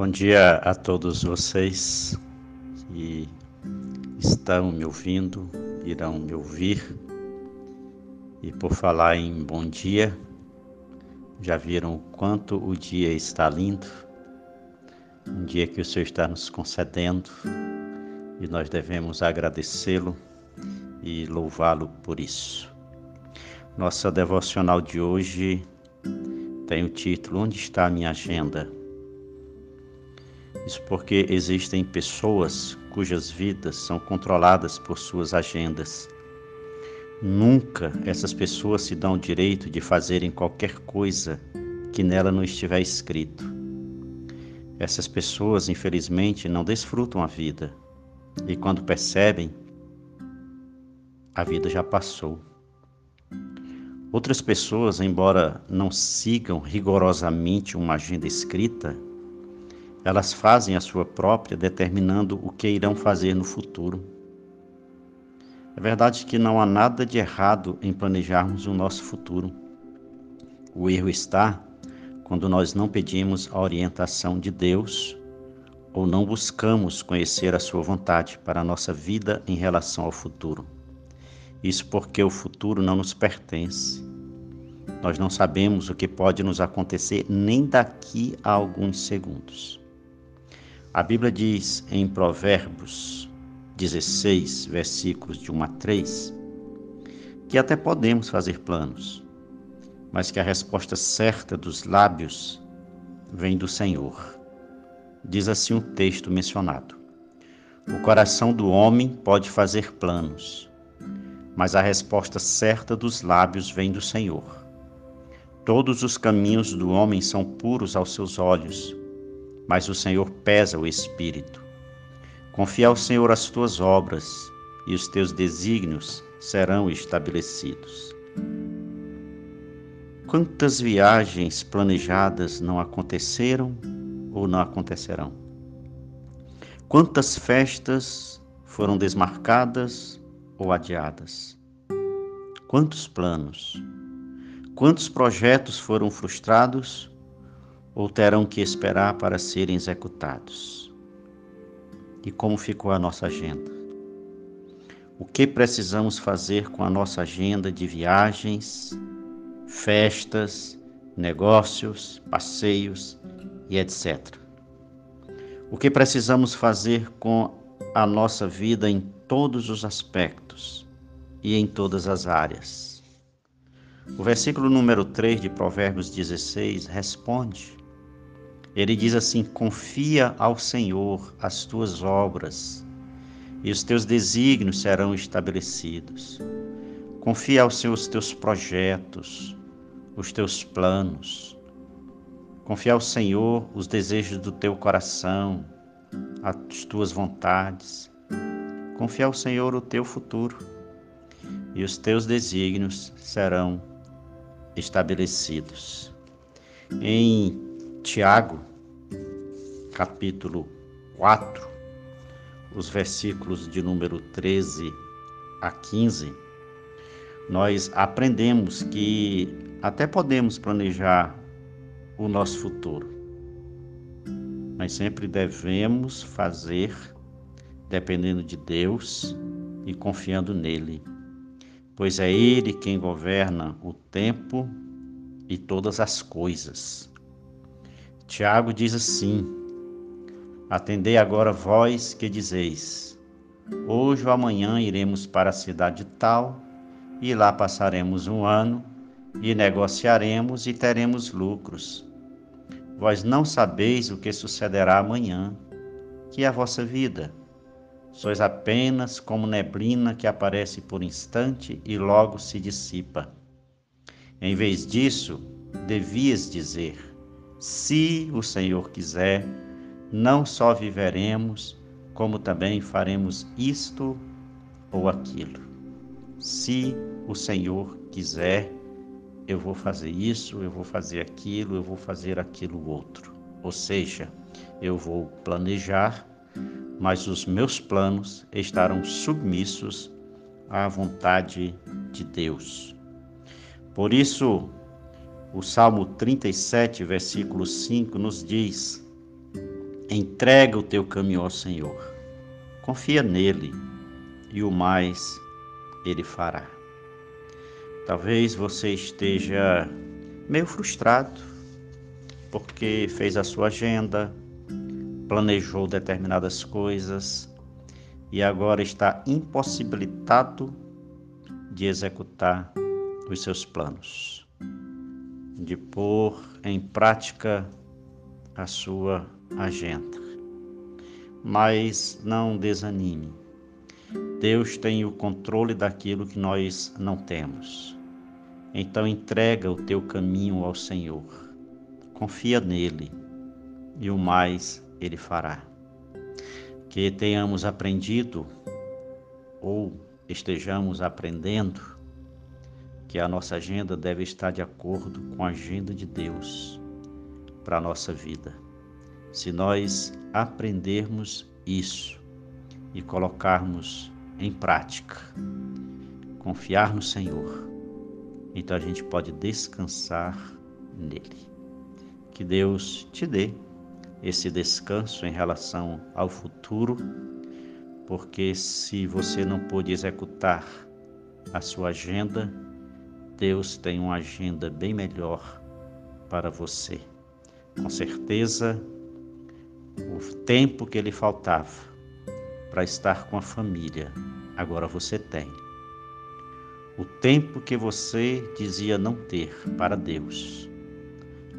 Bom dia a todos vocês que estão me ouvindo, irão me ouvir. E por falar em bom dia, já viram o quanto o dia está lindo? Um dia que o Senhor está nos concedendo e nós devemos agradecê-lo e louvá-lo por isso. Nossa devocional de hoje tem o título Onde está a minha agenda? Isso porque existem pessoas cujas vidas são controladas por suas agendas. Nunca essas pessoas se dão o direito de fazerem qualquer coisa que nela não estiver escrito. Essas pessoas, infelizmente, não desfrutam a vida e, quando percebem, a vida já passou. Outras pessoas, embora não sigam rigorosamente uma agenda escrita, elas fazem a sua própria, determinando o que irão fazer no futuro. É verdade que não há nada de errado em planejarmos o nosso futuro. O erro está quando nós não pedimos a orientação de Deus ou não buscamos conhecer a Sua vontade para a nossa vida em relação ao futuro. Isso porque o futuro não nos pertence. Nós não sabemos o que pode nos acontecer nem daqui a alguns segundos. A Bíblia diz em Provérbios 16, versículos de 1 a 3, que até podemos fazer planos, mas que a resposta certa dos lábios vem do Senhor. Diz assim o texto mencionado: O coração do homem pode fazer planos, mas a resposta certa dos lábios vem do Senhor. Todos os caminhos do homem são puros aos seus olhos mas o Senhor pesa o espírito. Confia ao Senhor as tuas obras, e os teus desígnios serão estabelecidos. Quantas viagens planejadas não aconteceram ou não acontecerão? Quantas festas foram desmarcadas ou adiadas? Quantos planos? Quantos projetos foram frustrados ou terão que esperar para serem executados? E como ficou a nossa agenda? O que precisamos fazer com a nossa agenda de viagens, festas, negócios, passeios e etc. O que precisamos fazer com a nossa vida em todos os aspectos e em todas as áreas? O versículo número 3 de Provérbios 16 responde: ele diz assim: Confia ao Senhor as tuas obras, e os teus desígnios serão estabelecidos. Confia ao Senhor os teus projetos, os teus planos. Confia ao Senhor os desejos do teu coração, as tuas vontades. Confia ao Senhor o teu futuro, e os teus desígnios serão estabelecidos. Em Tiago, capítulo 4, os versículos de número 13 a 15, nós aprendemos que até podemos planejar o nosso futuro, mas sempre devemos fazer dependendo de Deus e confiando nele, pois é Ele quem governa o tempo e todas as coisas. Tiago diz assim: Atendei agora vós que dizeis: Hoje ou amanhã iremos para a cidade tal, e lá passaremos um ano, e negociaremos e teremos lucros. Vós não sabeis o que sucederá amanhã, que é a vossa vida. Sois apenas como neblina que aparece por instante e logo se dissipa. Em vez disso, devias dizer: se o Senhor quiser, não só viveremos, como também faremos isto ou aquilo. Se o Senhor quiser, eu vou fazer isso, eu vou fazer aquilo, eu vou fazer aquilo outro. Ou seja, eu vou planejar, mas os meus planos estarão submissos à vontade de Deus. Por isso, o Salmo 37, versículo 5 nos diz: Entrega o teu caminho ao Senhor. Confia nele e o mais ele fará. Talvez você esteja meio frustrado porque fez a sua agenda, planejou determinadas coisas e agora está impossibilitado de executar os seus planos, de pôr em prática a sua agenda. Mas não desanime. Deus tem o controle daquilo que nós não temos. Então entrega o teu caminho ao Senhor. Confia nele e o mais ele fará. Que tenhamos aprendido ou estejamos aprendendo que a nossa agenda deve estar de acordo com a agenda de Deus para a nossa vida. Se nós aprendermos isso e colocarmos em prática, confiar no Senhor, então a gente pode descansar nele. Que Deus te dê esse descanso em relação ao futuro, porque se você não pôde executar a sua agenda, Deus tem uma agenda bem melhor para você. Com certeza, o tempo que lhe faltava para estar com a família, agora você tem. O tempo que você dizia não ter para Deus,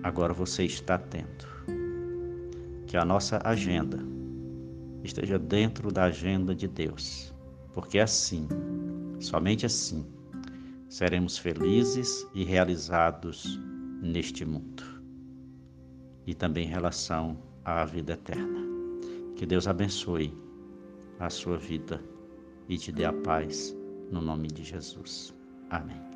agora você está tendo que a nossa agenda esteja dentro da agenda de Deus, porque assim, somente assim, seremos felizes e realizados neste mundo e também em relação à vida eterna. Que Deus abençoe a sua vida e te dê a paz no nome de Jesus. Amém.